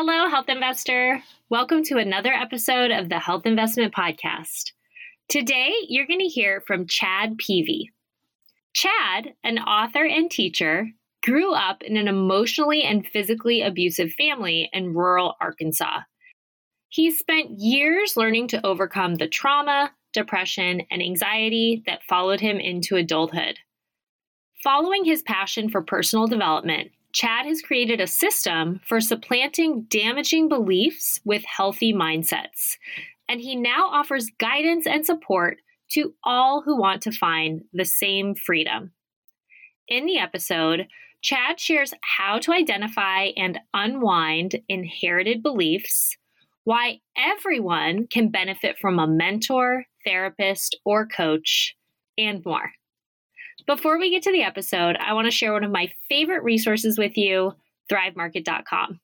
Hello, Health Investor. Welcome to another episode of the Health Investment Podcast. Today, you're going to hear from Chad Peevy. Chad, an author and teacher, grew up in an emotionally and physically abusive family in rural Arkansas. He spent years learning to overcome the trauma, depression, and anxiety that followed him into adulthood. Following his passion for personal development, Chad has created a system for supplanting damaging beliefs with healthy mindsets. And he now offers guidance and support to all who want to find the same freedom. In the episode, Chad shares how to identify and unwind inherited beliefs, why everyone can benefit from a mentor, therapist, or coach, and more. Before we get to the episode, I want to share one of my favorite resources with you thrivemarket.com.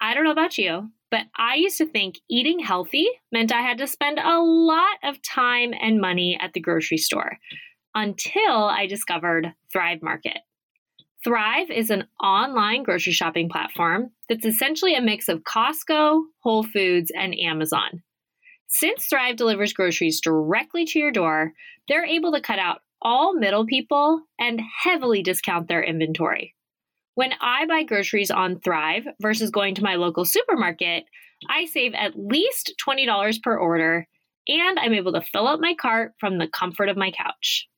I don't know about you, but I used to think eating healthy meant I had to spend a lot of time and money at the grocery store until I discovered Thrive Market. Thrive is an online grocery shopping platform that's essentially a mix of Costco, Whole Foods, and Amazon. Since Thrive delivers groceries directly to your door, they're able to cut out all middle people and heavily discount their inventory. When I buy groceries on Thrive versus going to my local supermarket, I save at least $20 per order and I'm able to fill up my cart from the comfort of my couch.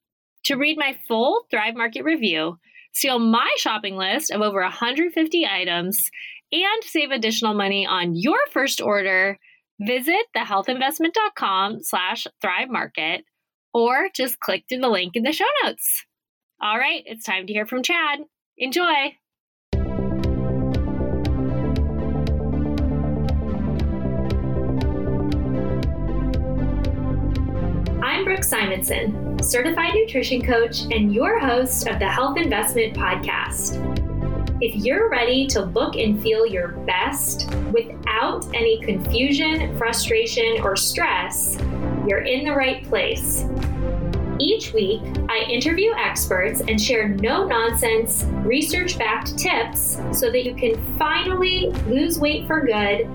To read my full Thrive Market review, see my shopping list of over 150 items, and save additional money on your first order, visit thehealthinvestment.com slash thrive market or just click through the link in the show notes. All right, it's time to hear from Chad. Enjoy. I'm Brooke Simonson, certified nutrition coach and your host of the Health Investment Podcast. If you're ready to look and feel your best without any confusion, frustration, or stress, you're in the right place. Each week, I interview experts and share no nonsense, research backed tips so that you can finally lose weight for good,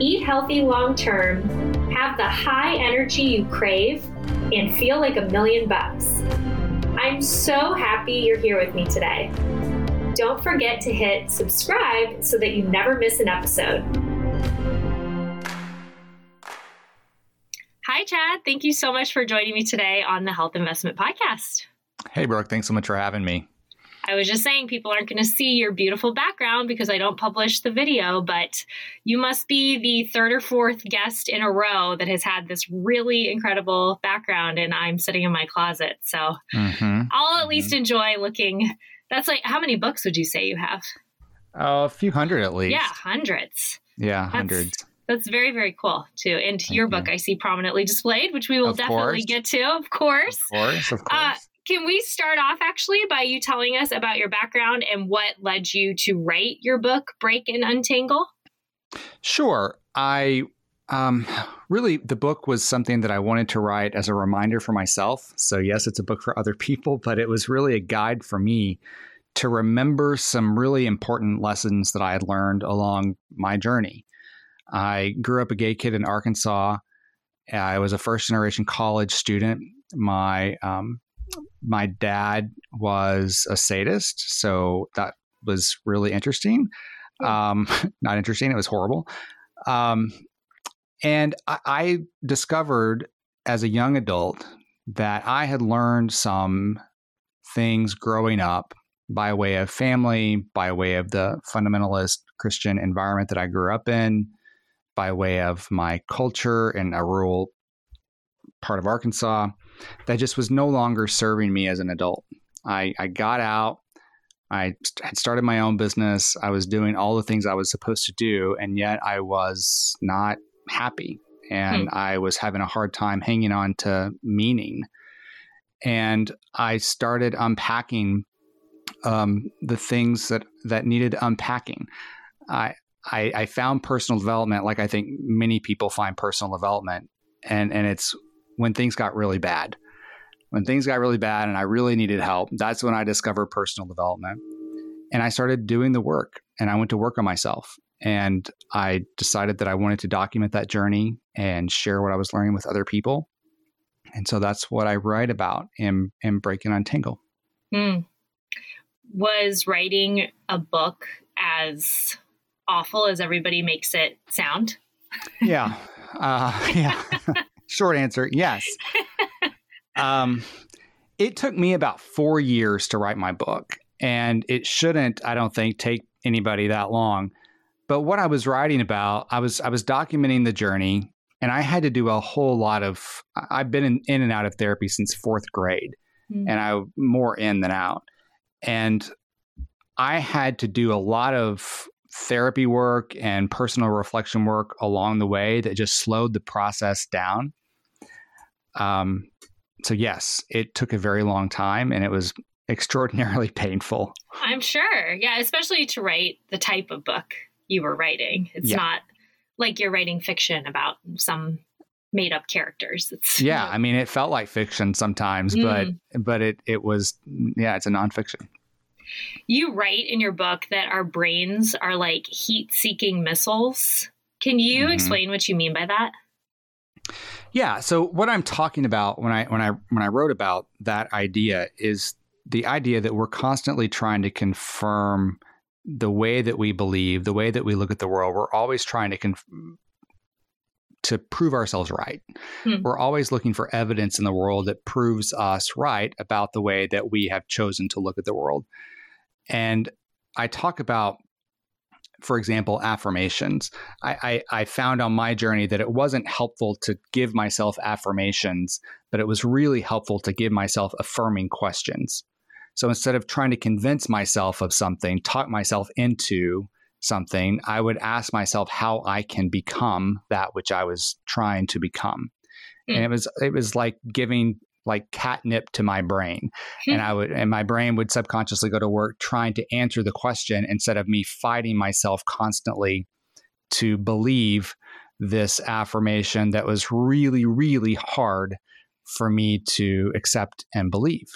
eat healthy long term, have the high energy you crave, and feel like a million bucks. I'm so happy you're here with me today. Don't forget to hit subscribe so that you never miss an episode. Hi, Chad. Thank you so much for joining me today on the Health Investment Podcast. Hey, Brooke. Thanks so much for having me. I was just saying people aren't going to see your beautiful background because I don't publish the video, but you must be the third or fourth guest in a row that has had this really incredible background, and I'm sitting in my closet. So mm-hmm. I'll at mm-hmm. least enjoy looking that's like how many books would you say you have? Uh, a few hundred at least. Yeah, hundreds. Yeah, that's, hundreds. That's very, very cool too. And Thank your you. book I see prominently displayed, which we will of definitely course. get to, of course. Of course, of uh, course. Uh, can we start off actually by you telling us about your background and what led you to write your book, Break and Untangle? Sure. I um, really, the book was something that I wanted to write as a reminder for myself. So, yes, it's a book for other people, but it was really a guide for me to remember some really important lessons that I had learned along my journey. I grew up a gay kid in Arkansas. I was a first generation college student. My um, my dad was a sadist, so that was really interesting. Um, not interesting; it was horrible. Um, and I, I discovered as a young adult that I had learned some things growing up by way of family, by way of the fundamentalist Christian environment that I grew up in, by way of my culture in a rural part of Arkansas, that just was no longer serving me as an adult. I, I got out. I had started my own business. I was doing all the things I was supposed to do, and yet I was not happy and hmm. I was having a hard time hanging on to meaning. And I started unpacking um, the things that that needed unpacking. I, I I found personal development like I think many people find personal development, and and it's when things got really bad. When things got really bad and I really needed help, that's when I discovered personal development. And I started doing the work and I went to work on myself And I decided that I wanted to document that journey and share what I was learning with other people. And so that's what I write about in, in Break and Untangle. Mm. Was writing a book as awful as everybody makes it sound? Yeah. Uh, yeah. Short answer yes. Um, it took me about four years to write my book, and it shouldn't, I don't think, take anybody that long. But what I was writing about, I was I was documenting the journey, and I had to do a whole lot of. I've been in, in and out of therapy since fourth grade, mm-hmm. and I more in than out, and I had to do a lot of therapy work and personal reflection work along the way that just slowed the process down. Um, so yes, it took a very long time and it was extraordinarily painful. I'm sure. Yeah, especially to write the type of book you were writing. It's yeah. not like you're writing fiction about some made up characters. It's Yeah, I mean it felt like fiction sometimes, mm. but but it it was yeah, it's a nonfiction. You write in your book that our brains are like heat seeking missiles. Can you mm-hmm. explain what you mean by that? Yeah. So what I'm talking about when I when I when I wrote about that idea is the idea that we're constantly trying to confirm the way that we believe, the way that we look at the world. We're always trying to conf- to prove ourselves right. Hmm. We're always looking for evidence in the world that proves us right about the way that we have chosen to look at the world. And I talk about for example, affirmations. I, I, I, found on my journey that it wasn't helpful to give myself affirmations, but it was really helpful to give myself affirming questions. So instead of trying to convince myself of something, talk myself into something, I would ask myself how I can become that which I was trying to become. Mm. And hmm. it was it was like giving like catnip to my brain and i would and my brain would subconsciously go to work trying to answer the question instead of me fighting myself constantly to believe this affirmation that was really really hard for me to accept and believe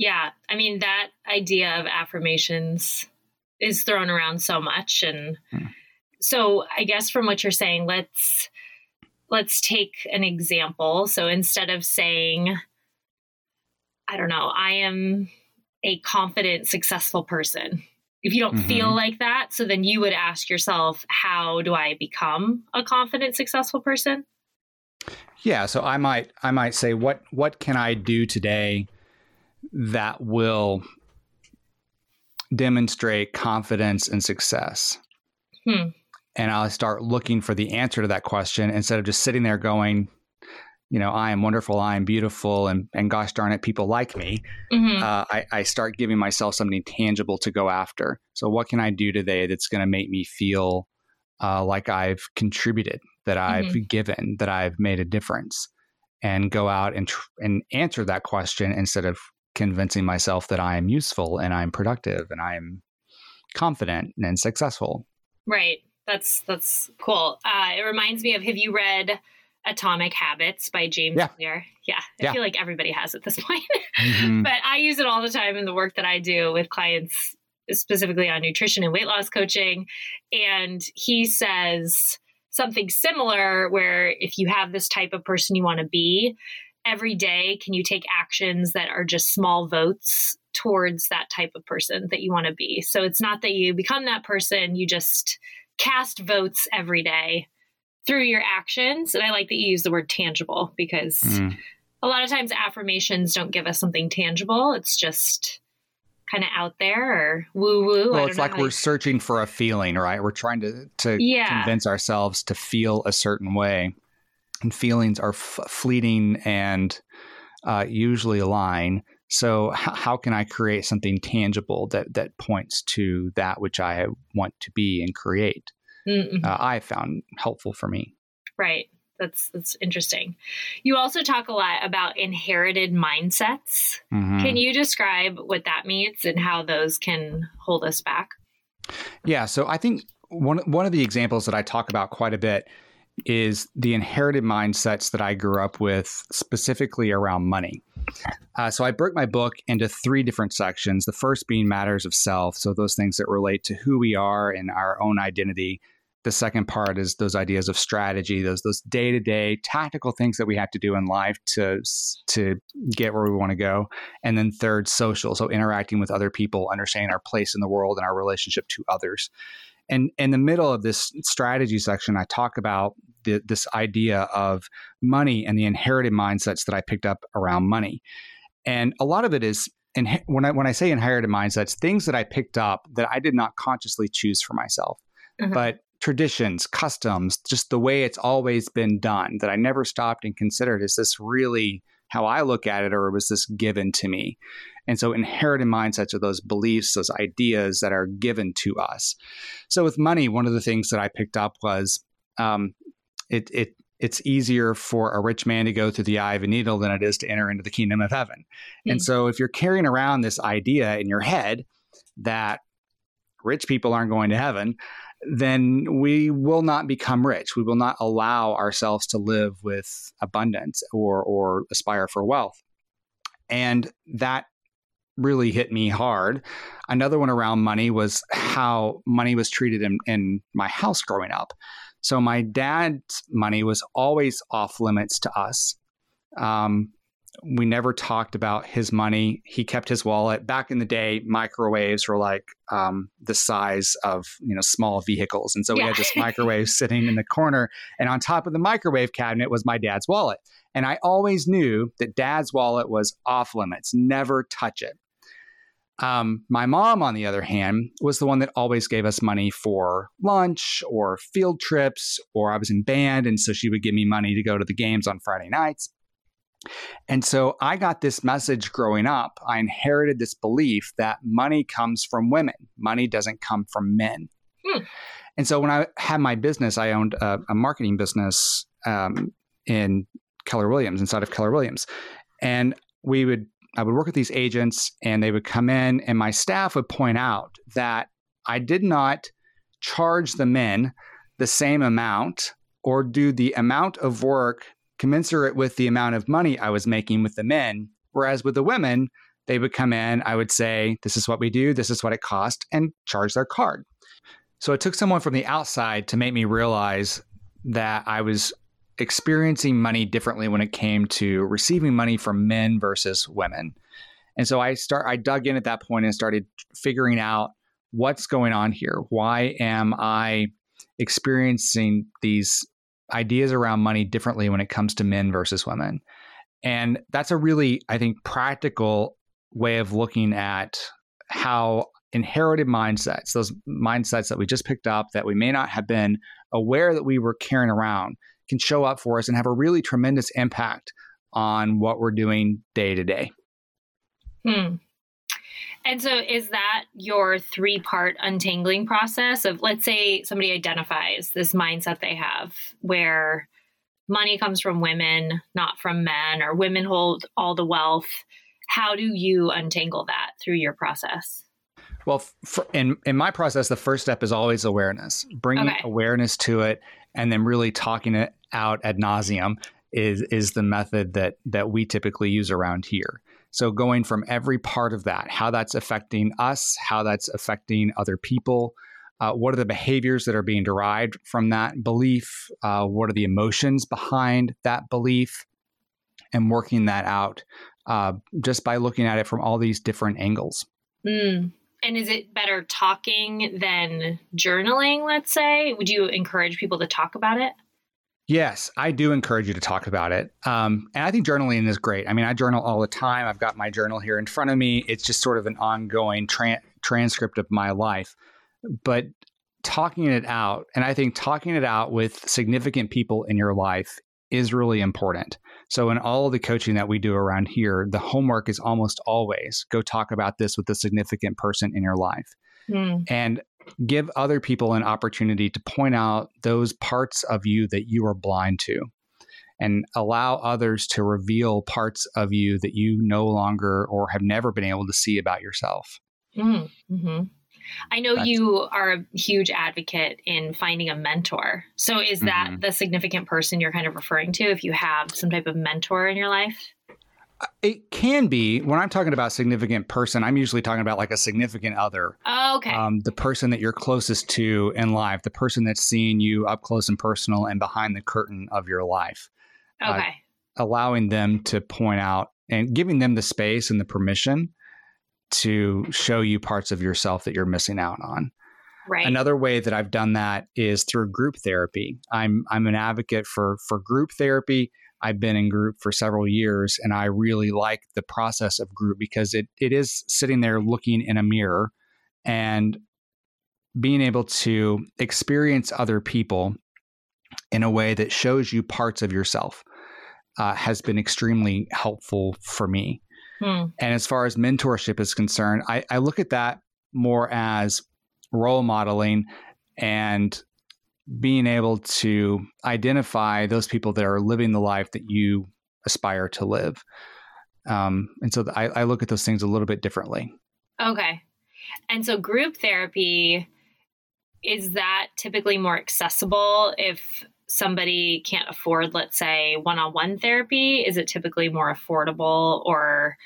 yeah i mean that idea of affirmations is thrown around so much and hmm. so i guess from what you're saying let's let's take an example. So instead of saying, I don't know, I am a confident, successful person. If you don't mm-hmm. feel like that, so then you would ask yourself, how do I become a confident, successful person? Yeah, so I might I might say what what can I do today that will demonstrate confidence and success? Hmm and I'll start looking for the answer to that question instead of just sitting there going, you know, I am wonderful, I am beautiful, and and gosh darn it, people like me. Mm-hmm. Uh, I, I start giving myself something tangible to go after. So, what can I do today that's going to make me feel uh, like I've contributed, that I've mm-hmm. given, that I've made a difference, and go out and tr- and answer that question instead of convincing myself that I am useful and I'm productive and I'm confident and successful. Right. That's that's cool. Uh, it reminds me of have you read Atomic Habits by James yeah. Clear? Yeah, I yeah. feel like everybody has at this point. mm-hmm. But I use it all the time in the work that I do with clients, specifically on nutrition and weight loss coaching. And he says something similar where if you have this type of person you want to be, every day can you take actions that are just small votes towards that type of person that you want to be. So it's not that you become that person, you just cast votes every day through your actions. And I like that you use the word tangible because mm. a lot of times affirmations don't give us something tangible. It's just kind of out there or woo woo. Well, it's like we're you... searching for a feeling, right? We're trying to to yeah. convince ourselves to feel a certain way, and feelings are f- fleeting and uh, usually align. So, h- how can I create something tangible that that points to that which I want to be and create? Mm-hmm. Uh, I found helpful for me. Right. That's that's interesting. You also talk a lot about inherited mindsets. Mm-hmm. Can you describe what that means and how those can hold us back? Yeah. So I think one one of the examples that I talk about quite a bit is the inherited mindsets that I grew up with, specifically around money. Uh, so I broke my book into three different sections. The first being matters of self, so those things that relate to who we are and our own identity. The second part is those ideas of strategy, those those day to day tactical things that we have to do in life to to get where we want to go. And then third, social, so interacting with other people, understanding our place in the world and our relationship to others. And in the middle of this strategy section, I talk about the, this idea of money and the inherited mindsets that I picked up around money. And a lot of it is and when I when I say inherited mindsets, things that I picked up that I did not consciously choose for myself, mm-hmm. but traditions, customs, just the way it's always been done that I never stopped and considered is this really how I look at it, or was this given to me? And so inherited mindsets are those beliefs, those ideas that are given to us. So with money, one of the things that I picked up was um, it, it it's easier for a rich man to go through the eye of a needle than it is to enter into the kingdom of heaven. Mm-hmm. And so if you're carrying around this idea in your head that rich people aren't going to heaven, then we will not become rich. We will not allow ourselves to live with abundance or or aspire for wealth. And that really hit me hard. Another one around money was how money was treated in, in my house growing up. So my dad's money was always off limits to us. Um, we never talked about his money. He kept his wallet. Back in the day, microwaves were like um, the size of you know small vehicles, and so yeah. we had this microwave sitting in the corner, and on top of the microwave cabinet was my dad's wallet. And I always knew that dad's wallet was off limits, never touch it. Um, my mom, on the other hand, was the one that always gave us money for lunch or field trips, or I was in band, and so she would give me money to go to the games on Friday nights. And so I got this message growing up. I inherited this belief that money comes from women, money doesn't come from men. Hmm. And so when I had my business, I owned a, a marketing business um, in Keller Williams, inside of Keller Williams. And we would, I would work with these agents and they would come in, and my staff would point out that I did not charge the men the same amount or do the amount of work commensurate with the amount of money I was making with the men. Whereas with the women, they would come in, I would say, This is what we do, this is what it cost, and charge their card. So it took someone from the outside to make me realize that I was experiencing money differently when it came to receiving money from men versus women. And so I start I dug in at that point and started figuring out what's going on here. Why am I experiencing these ideas around money differently when it comes to men versus women. And that's a really, I think, practical way of looking at how inherited mindsets, those mindsets that we just picked up that we may not have been aware that we were carrying around, can show up for us and have a really tremendous impact on what we're doing day to day. Hmm. And so, is that your three part untangling process of, let's say, somebody identifies this mindset they have where money comes from women, not from men, or women hold all the wealth? How do you untangle that through your process? Well, in in my process, the first step is always awareness, bringing okay. awareness to it, and then really talking it out ad nauseum is is the method that that we typically use around here. So, going from every part of that, how that's affecting us, how that's affecting other people, uh, what are the behaviors that are being derived from that belief, uh, what are the emotions behind that belief, and working that out uh, just by looking at it from all these different angles. Mm. And is it better talking than journaling, let's say? Would you encourage people to talk about it? Yes, I do encourage you to talk about it. Um, and I think journaling is great. I mean, I journal all the time. I've got my journal here in front of me. It's just sort of an ongoing tra- transcript of my life. But talking it out, and I think talking it out with significant people in your life is really important. So, in all of the coaching that we do around here, the homework is almost always go talk about this with a significant person in your life. Mm. And give other people an opportunity to point out those parts of you that you are blind to and allow others to reveal parts of you that you no longer or have never been able to see about yourself. Mm-hmm. I know That's, you are a huge advocate in finding a mentor. So, is that mm-hmm. the significant person you're kind of referring to if you have some type of mentor in your life? It can be. When I'm talking about significant person, I'm usually talking about like a significant other. Oh, okay. Um, the person that you're closest to in life, the person that's seeing you up close and personal and behind the curtain of your life. Uh, okay. Uh, allowing them to point out and giving them the space and the permission to show you parts of yourself that you're missing out on. Right. Another way that I've done that is through group therapy. I'm I'm an advocate for for group therapy. I've been in group for several years and I really like the process of group because it it is sitting there looking in a mirror and being able to experience other people in a way that shows you parts of yourself uh, has been extremely helpful for me. Hmm. And as far as mentorship is concerned, I, I look at that more as role modeling and being able to identify those people that are living the life that you aspire to live. Um, and so I, I look at those things a little bit differently. Okay. And so group therapy, is that typically more accessible if somebody can't afford, let's say, one on one therapy? Is it typically more affordable or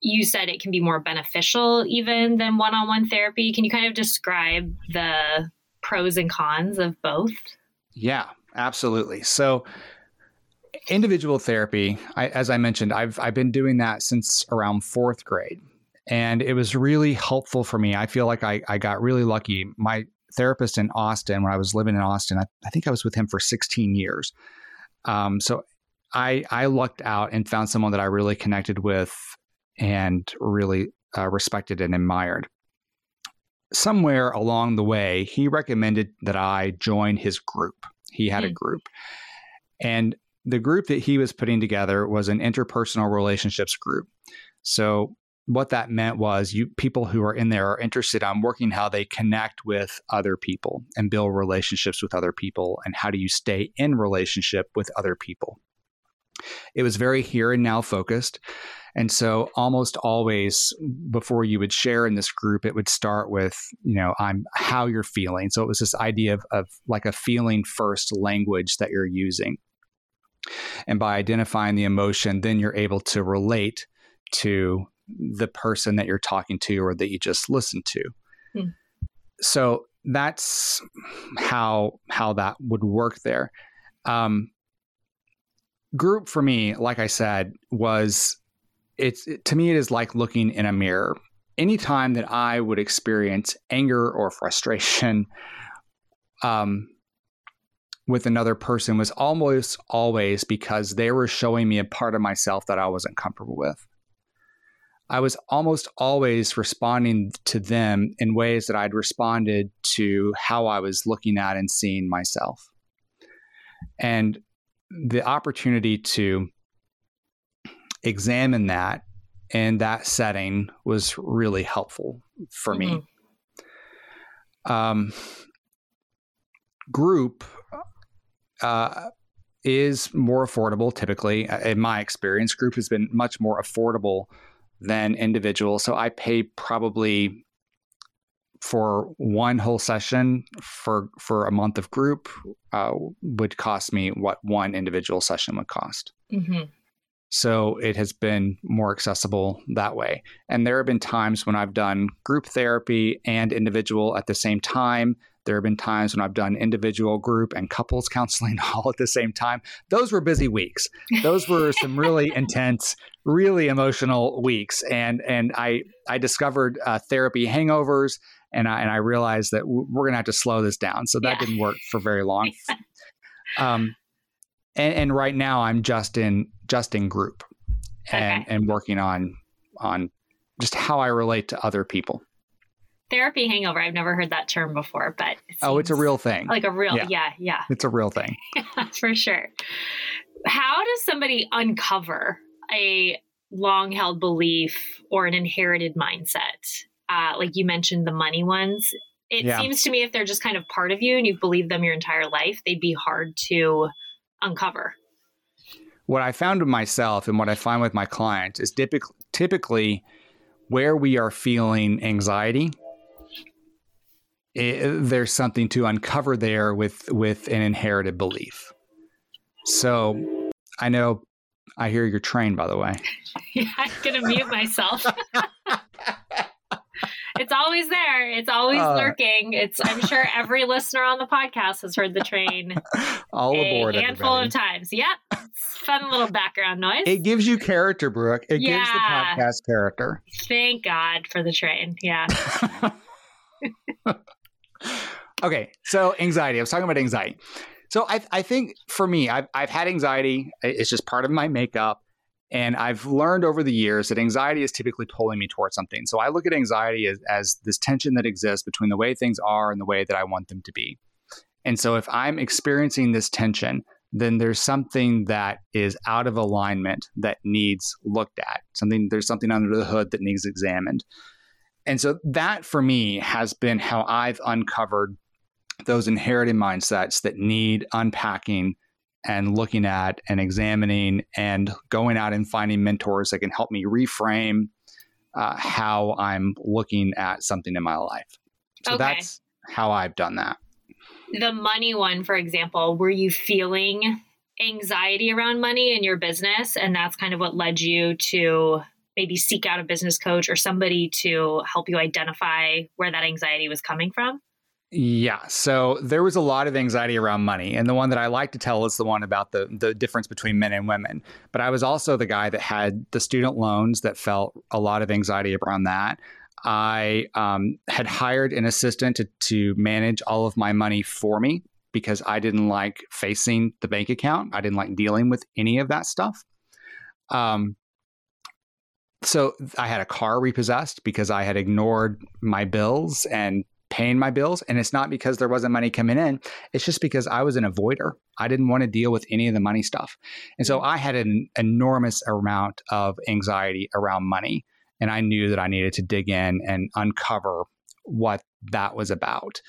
you said it can be more beneficial even than one on one therapy? Can you kind of describe the pros and cons of both? Yeah, absolutely. So, individual therapy, I, as I mentioned, I've I've been doing that since around fourth grade, and it was really helpful for me. I feel like I I got really lucky. My therapist in Austin, when I was living in Austin, I, I think I was with him for 16 years. Um, so I I lucked out and found someone that I really connected with and really uh, respected and admired somewhere along the way, he recommended that I join his group. He had mm. a hmm. group. And the group that he was putting together was an interpersonal relationships group. So what that meant was you people who are in there are interested on working how they connect with other people and build relationships with other people and how do you stay in relationship with other people. It was very here and now focused. And so almost always before you would share in this group, it would start with, you know, I'm how you're feeling. So it was this idea of, of like a feeling first language that you're using. And by identifying the emotion, then you're able to relate to the person that you're talking to or that you just listened to. Hmm. So that's how how that would work there. Um, group for me, like I said, was it's to me it is like looking in a mirror. Anytime that I would experience anger or frustration um, with another person was almost always because they were showing me a part of myself that I wasn't comfortable with. I was almost always responding to them in ways that I'd responded to how I was looking at and seeing myself. And the opportunity to examine that in that setting was really helpful for mm-hmm. me. Um, group uh, is more affordable typically. In my experience, group has been much more affordable than individual. So I pay probably for one whole session for for a month of group uh, would cost me what one individual session would cost. Mm-hmm. So it has been more accessible that way. And there have been times when I've done group therapy and individual at the same time. There have been times when I've done individual, group, and couples counseling all at the same time. Those were busy weeks. Those were some really intense, really emotional weeks. And and I I discovered uh, therapy hangovers, and I and I realized that we're gonna have to slow this down. So that yeah. didn't work for very long. um, and, and right now I'm just in just in group and okay. and working on on just how I relate to other people. Therapy hangover. I've never heard that term before, but it oh, it's a real thing. Like a real, yeah, yeah, yeah. It's a real thing. yeah, for sure. How does somebody uncover a long held belief or an inherited mindset? Uh, like you mentioned, the money ones. It yeah. seems to me if they're just kind of part of you and you've believed them your entire life, they'd be hard to uncover? What I found with myself and what I find with my clients is typically, typically where we are feeling anxiety, it, there's something to uncover there with with an inherited belief. So I know I hear your train, by the way. yeah, I'm gonna mute myself. it's always there. It's always uh, lurking. It's I'm sure every listener on the podcast has heard the train all aboard a handful everybody. of times. Yep. Fun little background noise. It gives you character, Brooke. It yeah. gives the podcast character. Thank God for the train. Yeah. Okay, so anxiety. I was talking about anxiety. So I, I think for me, I've, I've had anxiety. It's just part of my makeup. And I've learned over the years that anxiety is typically pulling me towards something. So I look at anxiety as, as this tension that exists between the way things are and the way that I want them to be. And so if I'm experiencing this tension, then there's something that is out of alignment that needs looked at. Something there's something under the hood that needs examined. And so that for me has been how I've uncovered those inherited mindsets that need unpacking and looking at and examining and going out and finding mentors that can help me reframe uh, how I'm looking at something in my life. So okay. that's how I've done that. The money one, for example, were you feeling anxiety around money in your business? And that's kind of what led you to maybe seek out a business coach or somebody to help you identify where that anxiety was coming from? Yeah. So there was a lot of anxiety around money. And the one that I like to tell is the one about the, the difference between men and women. But I was also the guy that had the student loans that felt a lot of anxiety around that. I um, had hired an assistant to, to manage all of my money for me because I didn't like facing the bank account. I didn't like dealing with any of that stuff. Um, so I had a car repossessed because I had ignored my bills and paying my bills. And it's not because there wasn't money coming in, it's just because I was an avoider. I didn't want to deal with any of the money stuff. And so I had an enormous amount of anxiety around money. And I knew that I needed to dig in and uncover what that was about.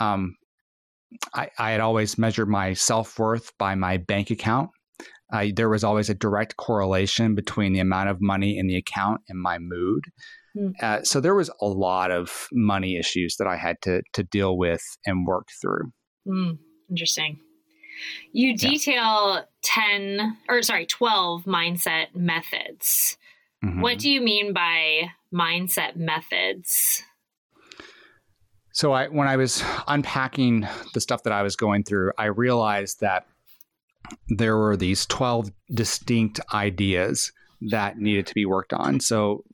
Um, I, I had always measured my self worth by my bank account. Uh, there was always a direct correlation between the amount of money in the account and my mood. Hmm. Uh, so there was a lot of money issues that I had to to deal with and work through. Mm, interesting. You detail yeah. 10 or sorry, 12 mindset methods. Mm-hmm. What do you mean by mindset methods? So I when I was unpacking the stuff that I was going through, I realized that there were these 12 distinct ideas that needed to be worked on. So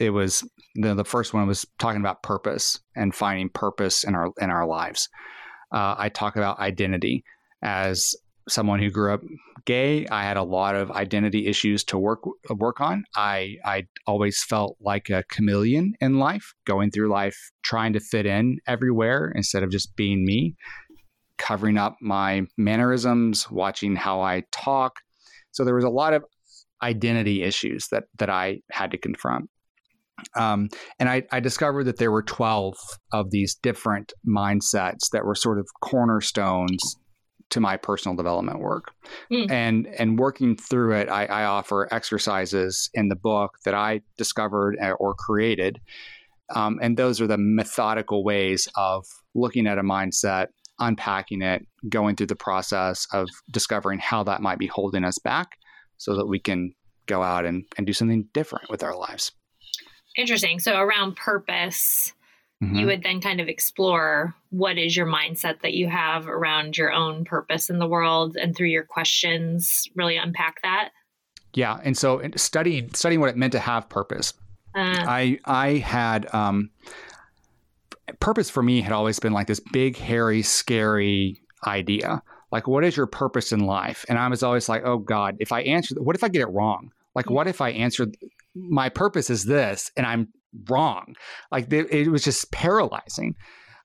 it was the, the first one was talking about purpose and finding purpose in our in our lives. Uh, I talk about identity as someone who grew up gay. I had a lot of identity issues to work work on. I I always felt like a chameleon in life, going through life trying to fit in everywhere instead of just being me. Covering up my mannerisms, watching how I talk. So there was a lot of identity issues that that I had to confront. Um, and I, I, discovered that there were 12 of these different mindsets that were sort of cornerstones to my personal development work. Mm. And and working through it, I, I, offer exercises in the book that I discovered uh, or created. Um, and those are the methodical ways of looking at a mindset, unpacking it, going through the process of discovering how that might be holding us back so that we can go out and, and do something different with our lives. Interesting. So around purpose, mm-hmm. you would then kind of explore what is your mindset that you have around your own purpose in the world and through your questions really unpack that. Yeah, and so studying studying what it meant to have purpose. Uh, I I had um, purpose for me had always been like this big, hairy, scary idea. Like, what is your purpose in life? And I was always like, oh God, if I answer, what if I get it wrong? Like, what if I answer my purpose is this and I'm wrong. Like it was just paralyzing.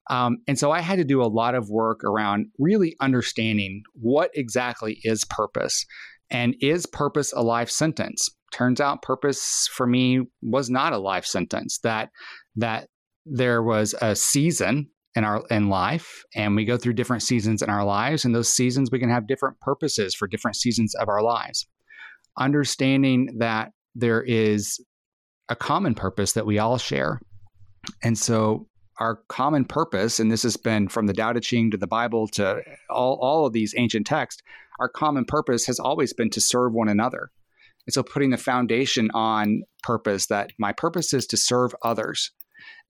Um, and so I had to do a lot of work around really understanding what exactly is purpose and is purpose a life sentence? Turns out purpose for me was not a life sentence. That that there was a season in our in life and we go through different seasons in our lives and those seasons we can have different purposes for different seasons of our lives. Understanding that there is a common purpose that we all share. And so our common purpose, and this has been from the Tao Te Ching to the Bible to all, all of these ancient texts, our common purpose has always been to serve one another. And so putting the foundation on purpose that my purpose is to serve others.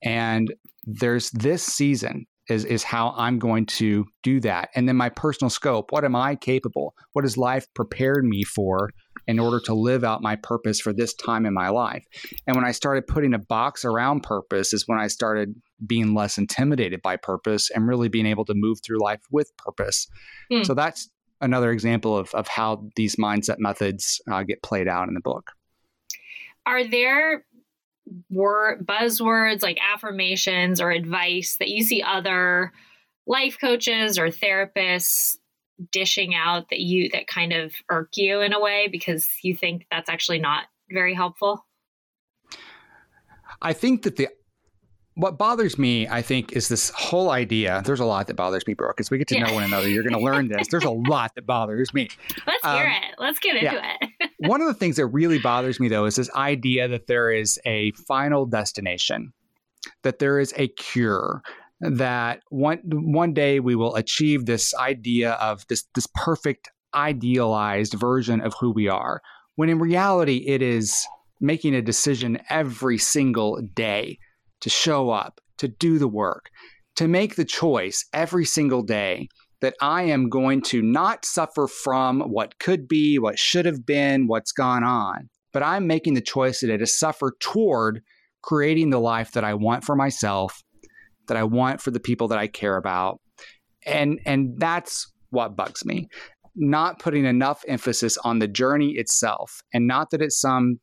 And there's this season is is how I'm going to do that. And then my personal scope, what am I capable? What has life prepared me for in order to live out my purpose for this time in my life? And when I started putting a box around purpose is when I started being less intimidated by purpose and really being able to move through life with purpose. Mm. So that's another example of, of how these mindset methods uh, get played out in the book. Are there word buzzwords like affirmations or advice that you see other life coaches or therapists dishing out that you that kind of irk you in a way because you think that's actually not very helpful? I think that the what bothers me, I think, is this whole idea. There's a lot that bothers me, Brooke, as we get to yeah. know one another. You're going to learn this. There's a lot that bothers me. Let's um, hear it. Let's get into yeah. it. one of the things that really bothers me, though, is this idea that there is a final destination, that there is a cure, that one one day we will achieve this idea of this this perfect idealized version of who we are. When in reality, it is making a decision every single day to show up, to do the work, to make the choice every single day that I am going to not suffer from what could be, what should have been, what's gone on, but I'm making the choice today to suffer toward creating the life that I want for myself, that I want for the people that I care about. And and that's what bugs me. Not putting enough emphasis on the journey itself and not that it's some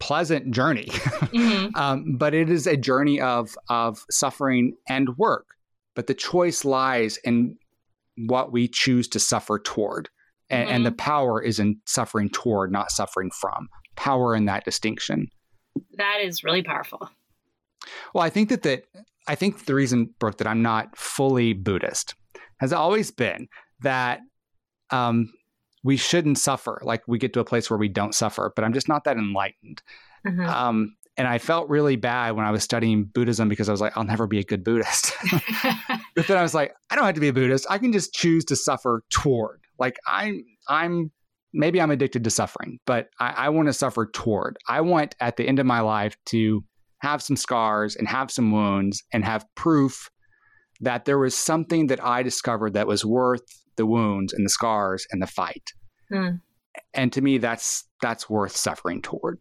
pleasant journey, mm-hmm. um, but it is a journey of of suffering and work. But the choice lies in what we choose to suffer toward, and, mm-hmm. and the mm-hmm. power is in suffering toward, not suffering from. Power in that distinction. That is really powerful. Well, I think that that I think the reason, Brooke, that I'm not fully Buddhist has always been that um, we shouldn't suffer. Like we get to a place where we don't suffer, but I'm just not that enlightened. Mm-hmm. Um, and I felt really bad when I was studying Buddhism because I was like, I'll never be a good Buddhist. but then I was like, I don't have to be a Buddhist. I can just choose to suffer toward. Like I'm, I'm maybe I'm addicted to suffering, but I, I want to suffer toward. I want at the end of my life to have some scars and have some wounds and have proof that there was something that I discovered that was worth the wounds and the scars and the fight. Hmm. And to me, that's that's worth suffering toward.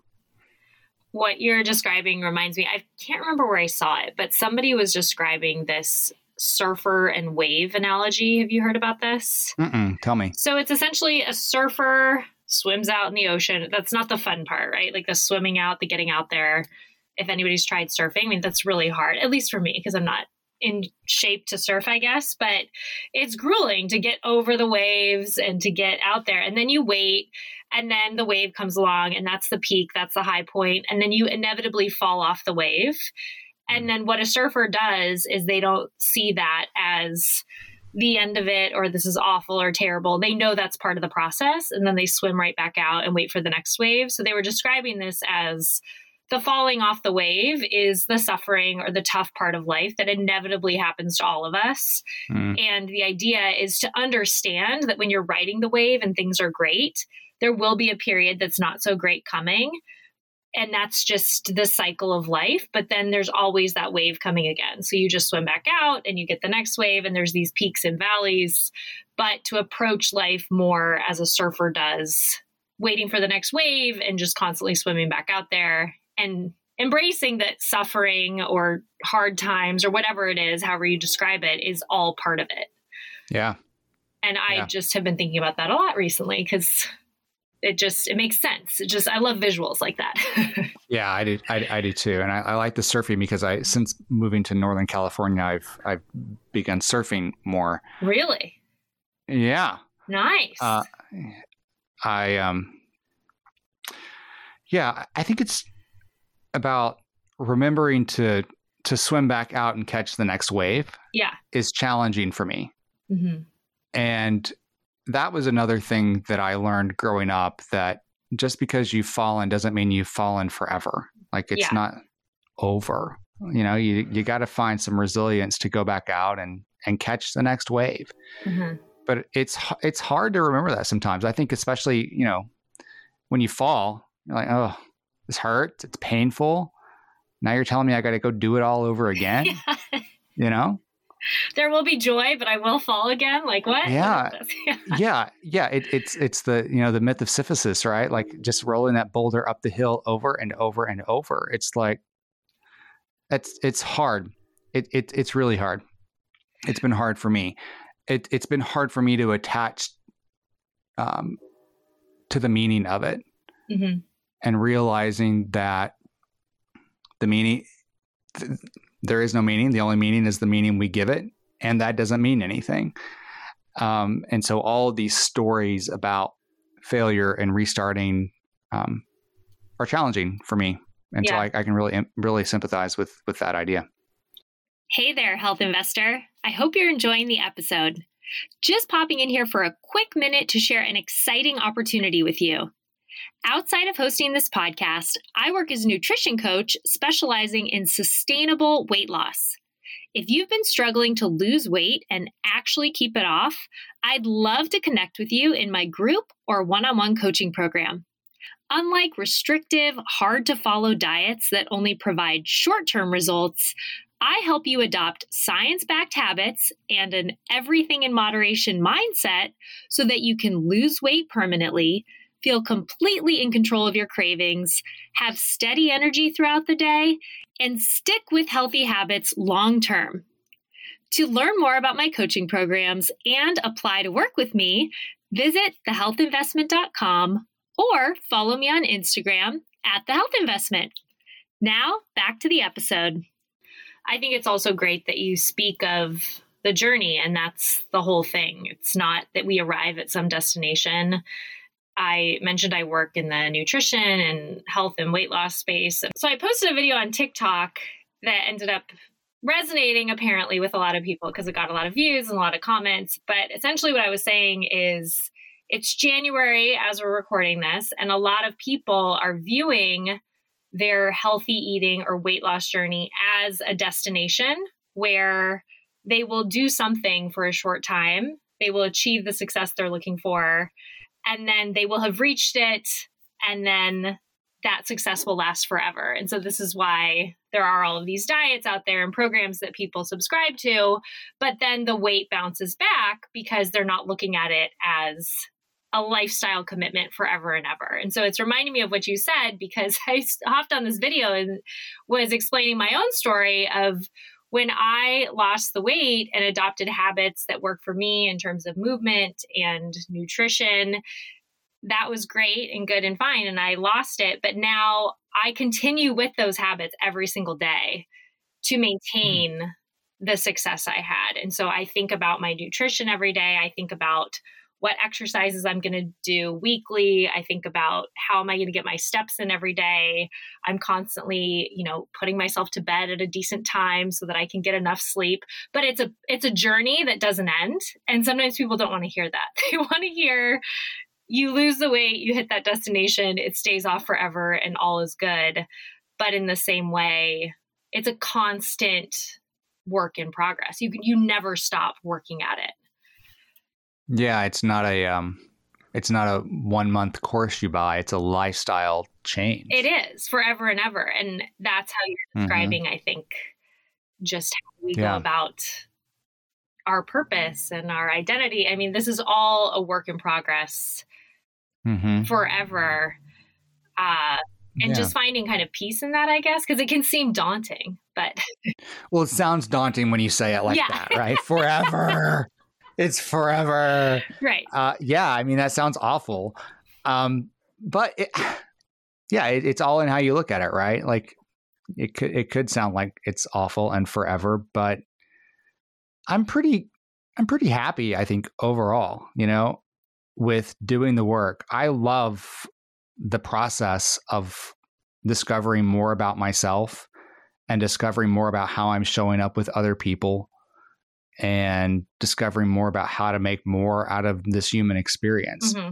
What you're describing reminds me. I can't remember where I saw it, but somebody was describing this surfer and wave analogy. Have you heard about this? Mm-mm, tell me. So it's essentially a surfer swims out in the ocean. That's not the fun part, right? Like the swimming out, the getting out there. If anybody's tried surfing, I mean, that's really hard, at least for me, because I'm not in shape to surf, I guess, but it's grueling to get over the waves and to get out there. And then you wait, and then the wave comes along, and that's the peak, that's the high point, and then you inevitably fall off the wave. And mm. then what a surfer does is they don't see that as the end of it or this is awful or terrible. They know that's part of the process and then they swim right back out and wait for the next wave. So they were describing this as the falling off the wave is the suffering or the tough part of life that inevitably happens to all of us. Mm. And the idea is to understand that when you're riding the wave and things are great, there will be a period that's not so great coming. And that's just the cycle of life. But then there's always that wave coming again. So you just swim back out and you get the next wave, and there's these peaks and valleys. But to approach life more as a surfer does, waiting for the next wave and just constantly swimming back out there and embracing that suffering or hard times or whatever it is, however you describe it, is all part of it. Yeah. And I yeah. just have been thinking about that a lot recently because it just it makes sense. It just I love visuals like that. yeah, I do. I, I, do too, and I, I, like the surfing because I since moving to Northern California, I've I've begun surfing more. Really? Yeah. Nice. Uh, I um. Yeah, I think it's about remembering to to swim back out and catch the next wave yeah is challenging for me mm-hmm. and that was another thing that i learned growing up that just because you've fallen doesn't mean you've fallen forever like it's yeah. not over You know, you you got to find some resilience to go back out and and catch the next wave. Mm-hmm. But it's it's hard to remember that sometimes. I think especially you know when you fall, you're like, oh, this hurts. It's painful. Now you're telling me I got to go do it all over again. yeah. You know, there will be joy, but I will fall again. Like what? Yeah, yeah, yeah. yeah. It, it's it's the you know the myth of Sisyphus, right? Like just rolling that boulder up the hill over and over and over. It's like it's it's hard. It, it it's really hard. It's been hard for me. It it's been hard for me to attach um, to the meaning of it, mm-hmm. And realizing that the meaning. Th- there is no meaning. The only meaning is the meaning we give it, and that doesn't mean anything. Um, and so all of these stories about failure and restarting um, are challenging for me, and yeah. so I, I can really really sympathize with with that idea. Hey there, health investor. I hope you're enjoying the episode. Just popping in here for a quick minute to share an exciting opportunity with you. Outside of hosting this podcast, I work as a nutrition coach specializing in sustainable weight loss. If you've been struggling to lose weight and actually keep it off, I'd love to connect with you in my group or one on one coaching program. Unlike restrictive, hard to follow diets that only provide short term results, I help you adopt science backed habits and an everything in moderation mindset so that you can lose weight permanently feel completely in control of your cravings, have steady energy throughout the day, and stick with healthy habits long term. To learn more about my coaching programs and apply to work with me, visit thehealthinvestment.com or follow me on Instagram at thehealthinvestment. Now, back to the episode. I think it's also great that you speak of the journey, and that's the whole thing. It's not that we arrive at some destination I mentioned I work in the nutrition and health and weight loss space. So I posted a video on TikTok that ended up resonating apparently with a lot of people because it got a lot of views and a lot of comments. But essentially, what I was saying is it's January as we're recording this, and a lot of people are viewing their healthy eating or weight loss journey as a destination where they will do something for a short time, they will achieve the success they're looking for and then they will have reached it and then that success will last forever. And so this is why there are all of these diets out there and programs that people subscribe to, but then the weight bounces back because they're not looking at it as a lifestyle commitment forever and ever. And so it's reminding me of what you said because I hopped on this video and was explaining my own story of when I lost the weight and adopted habits that work for me in terms of movement and nutrition, that was great and good and fine. And I lost it. But now I continue with those habits every single day to maintain mm. the success I had. And so I think about my nutrition every day. I think about what exercises I'm going to do weekly. I think about how am I going to get my steps in every day. I'm constantly, you know, putting myself to bed at a decent time so that I can get enough sleep. But it's a it's a journey that doesn't end. And sometimes people don't want to hear that. They want to hear you lose the weight, you hit that destination, it stays off forever and all is good. But in the same way, it's a constant work in progress. You you never stop working at it. Yeah, it's not a um it's not a one month course you buy. It's a lifestyle change. It is forever and ever. And that's how you're mm-hmm. describing, mm-hmm. I think, just how we yeah. go about our purpose and our identity. I mean, this is all a work in progress mm-hmm. forever. Uh, and yeah. just finding kind of peace in that, I guess, because it can seem daunting, but. well, it sounds daunting when you say it like yeah. that, right? Forever it's forever. Right. Uh, yeah, I mean that sounds awful, um, but it, yeah, it, it's all in how you look at it, right? Like it could it could sound like it's awful and forever, but I'm pretty I'm pretty happy. I think overall, you know, with doing the work. I love the process of discovering more about myself and discovering more about how I'm showing up with other people and discovering more about how to make more out of this human experience. Mm-hmm.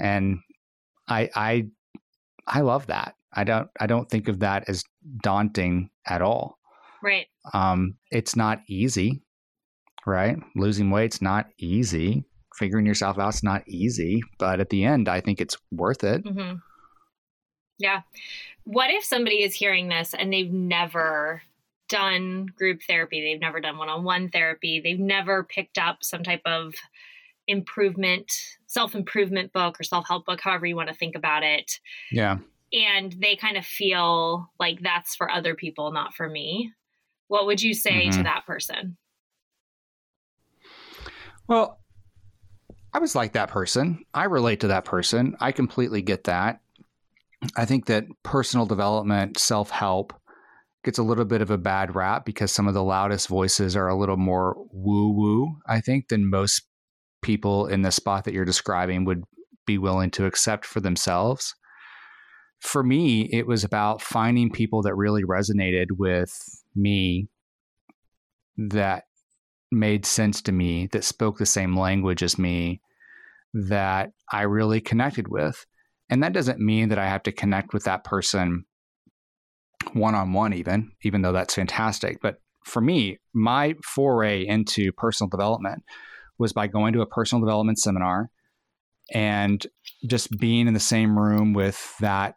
And I I I love that. I don't I don't think of that as daunting at all. Right. Um, it's not easy, right? Losing weight's not easy. Figuring yourself out's not easy, but at the end, I think it's worth it. Mm-hmm. Yeah. What if somebody is hearing this and they've never done group therapy, they've never done one on one therapy, they've never picked up some type of improvement, self improvement book or self help book, however you want to think about it. Yeah. And they kind of feel like that's for other people, not for me. What would you say mm-hmm. to that person? Well, I was like that person. I relate to that person. I completely get that. I think that personal development, self help, gets a little bit of a bad rap because some of the loudest voices are a little more woo woo, I think, than most people in the spot that you're describing would be willing to accept for themselves. For me, it was about finding people that really resonated with me, that made sense to me, that spoke the same language as me, that I really connected with. And that doesn't mean that I have to connect with that person one on one, even, even though that's fantastic. But for me, my foray into personal development was by going to a personal development seminar and just being in the same room with that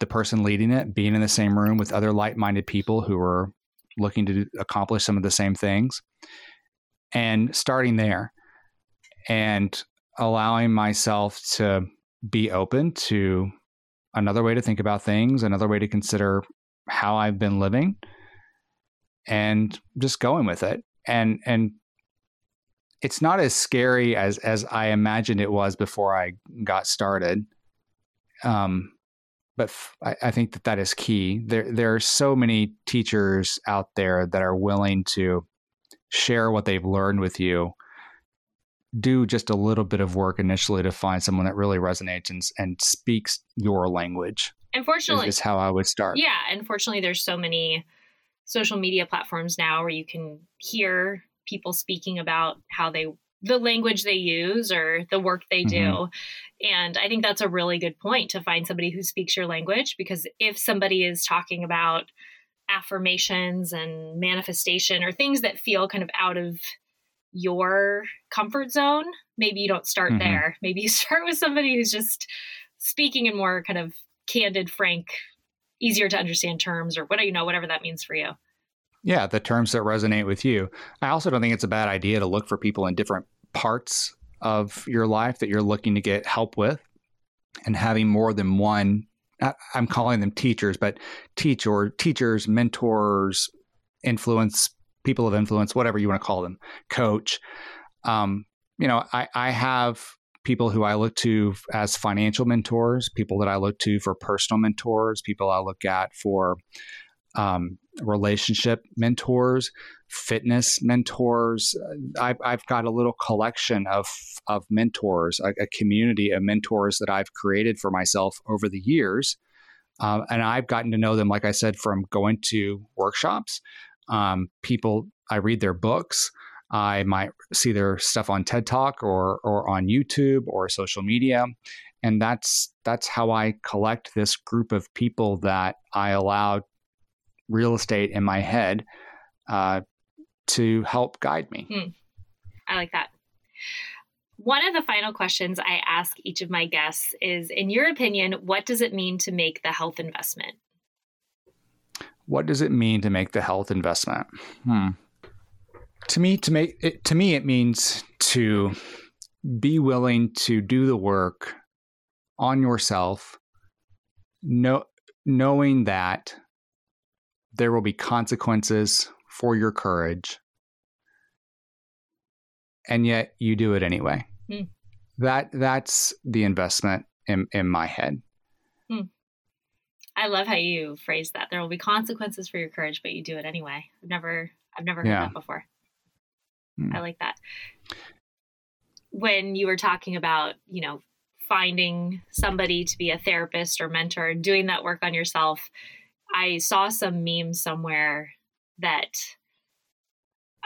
the person leading it, being in the same room with other like-minded people who were looking to accomplish some of the same things and starting there and allowing myself to be open to another way to think about things, another way to consider how I've been living and just going with it. And and it's not as scary as as I imagined it was before I got started. Um, but f- I, I think that that is key. There there are so many teachers out there that are willing to share what they've learned with you. Do just a little bit of work initially to find someone that really resonates and, and speaks your language. Unfortunately, is, is how I would start. Yeah, unfortunately, there's so many social media platforms now where you can hear people speaking about how they the language they use or the work they do. Mm-hmm. And I think that's a really good point to find somebody who speaks your language because if somebody is talking about affirmations and manifestation or things that feel kind of out of your comfort zone, maybe you don't start mm-hmm. there. Maybe you start with somebody who's just speaking in more kind of candid, frank, easier to understand terms or what you know, whatever that means for you. Yeah, the terms that resonate with you. I also don't think it's a bad idea to look for people in different parts of your life that you're looking to get help with and having more than one I'm calling them teachers, but teach or teachers, mentors, influence, people of influence, whatever you want to call them, coach. Um, you know, I, I have people who I look to as financial mentors, people that I look to for personal mentors, people I look at for um, relationship mentors, fitness mentors. I've, I've, got a little collection of, of mentors, a, a, community of mentors that I've created for myself over the years. Um, and I've gotten to know them, like I said, from going to workshops. Um, people, I read their books. I might see their stuff on TED Talk or or on YouTube or social media, and that's that's how I collect this group of people that I allow real estate in my head uh, to help guide me. Hmm. I like that. One of the final questions I ask each of my guests is In your opinion, what does it mean to make the health investment? What does it mean to make the health investment? Hmm to me to make it to me it means to be willing to do the work on yourself know, knowing that there will be consequences for your courage and yet you do it anyway mm. that that's the investment in, in my head mm. i love how you phrase that there will be consequences for your courage but you do it anyway i've never i've never heard yeah. that before Mm. I like that. When you were talking about, you know, finding somebody to be a therapist or mentor and doing that work on yourself, I saw some memes somewhere that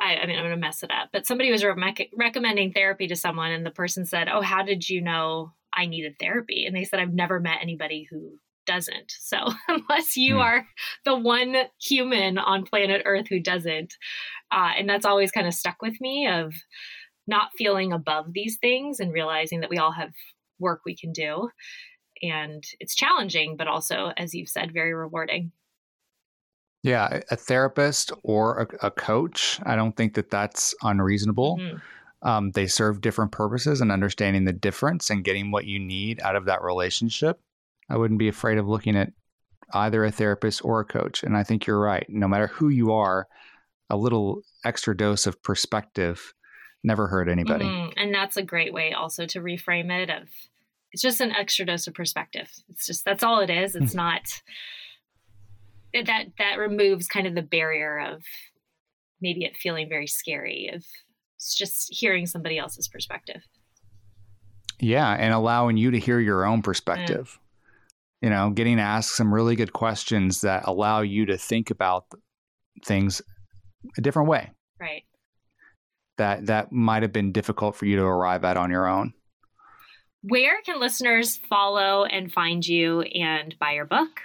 I, I mean, I'm going to mess it up, but somebody was re- recommending therapy to someone, and the person said, Oh, how did you know I needed therapy? And they said, I've never met anybody who doesn't. So unless you mm. are the one human on planet Earth who doesn't, uh, and that's always kind of stuck with me of not feeling above these things and realizing that we all have work we can do. And it's challenging, but also, as you've said, very rewarding. Yeah, a therapist or a, a coach, I don't think that that's unreasonable. Mm-hmm. Um, they serve different purposes and understanding the difference and getting what you need out of that relationship. I wouldn't be afraid of looking at either a therapist or a coach. And I think you're right. No matter who you are, a little extra dose of perspective never hurt anybody. Mm-hmm. And that's a great way also to reframe it of it's just an extra dose of perspective. It's just that's all it is. It's hmm. not that that removes kind of the barrier of maybe it feeling very scary of just hearing somebody else's perspective. Yeah, and allowing you to hear your own perspective. Mm. You know, getting asked some really good questions that allow you to think about things a different way. Right. That that might have been difficult for you to arrive at on your own. Where can listeners follow and find you and buy your book?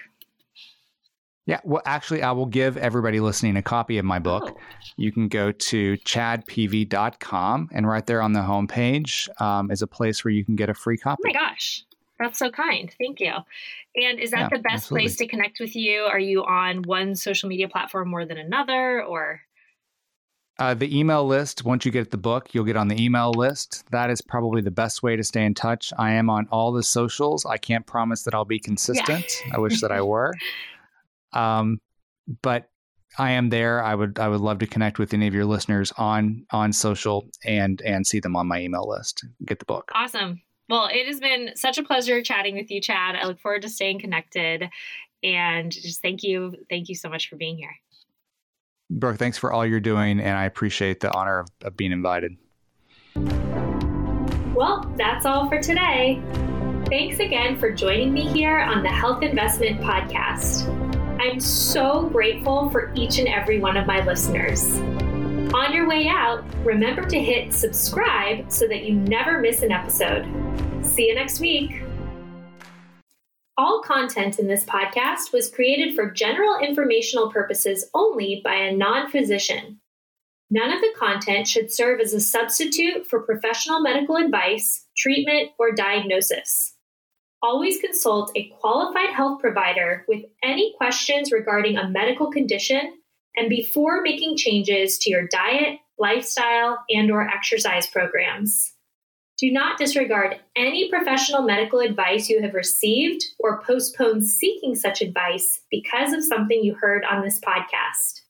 Yeah, well, actually, I will give everybody listening a copy of my book. Oh. You can go to chadpeevy.com, and right there on the homepage um, is a place where you can get a free copy. Oh my gosh, that's so kind. Thank you. And is that yeah, the best absolutely. place to connect with you? Are you on one social media platform more than another, or? Uh, the email list, once you get the book, you'll get on the email list. That is probably the best way to stay in touch. I am on all the socials. I can't promise that I'll be consistent. Yeah. I wish that I were. Um, but I am there. I would I would love to connect with any of your listeners on on social and and see them on my email list. Get the book. Awesome. Well, it has been such a pleasure chatting with you, Chad. I look forward to staying connected and just thank you thank you so much for being here. Brooke, thanks for all you're doing and I appreciate the honor of, of being invited. Well, that's all for today. Thanks again for joining me here on the Health Investment Podcast. I'm so grateful for each and every one of my listeners. On your way out, remember to hit subscribe so that you never miss an episode. See you next week. All content in this podcast was created for general informational purposes only by a non physician. None of the content should serve as a substitute for professional medical advice, treatment, or diagnosis always consult a qualified health provider with any questions regarding a medical condition and before making changes to your diet, lifestyle, and or exercise programs. Do not disregard any professional medical advice you have received or postpone seeking such advice because of something you heard on this podcast.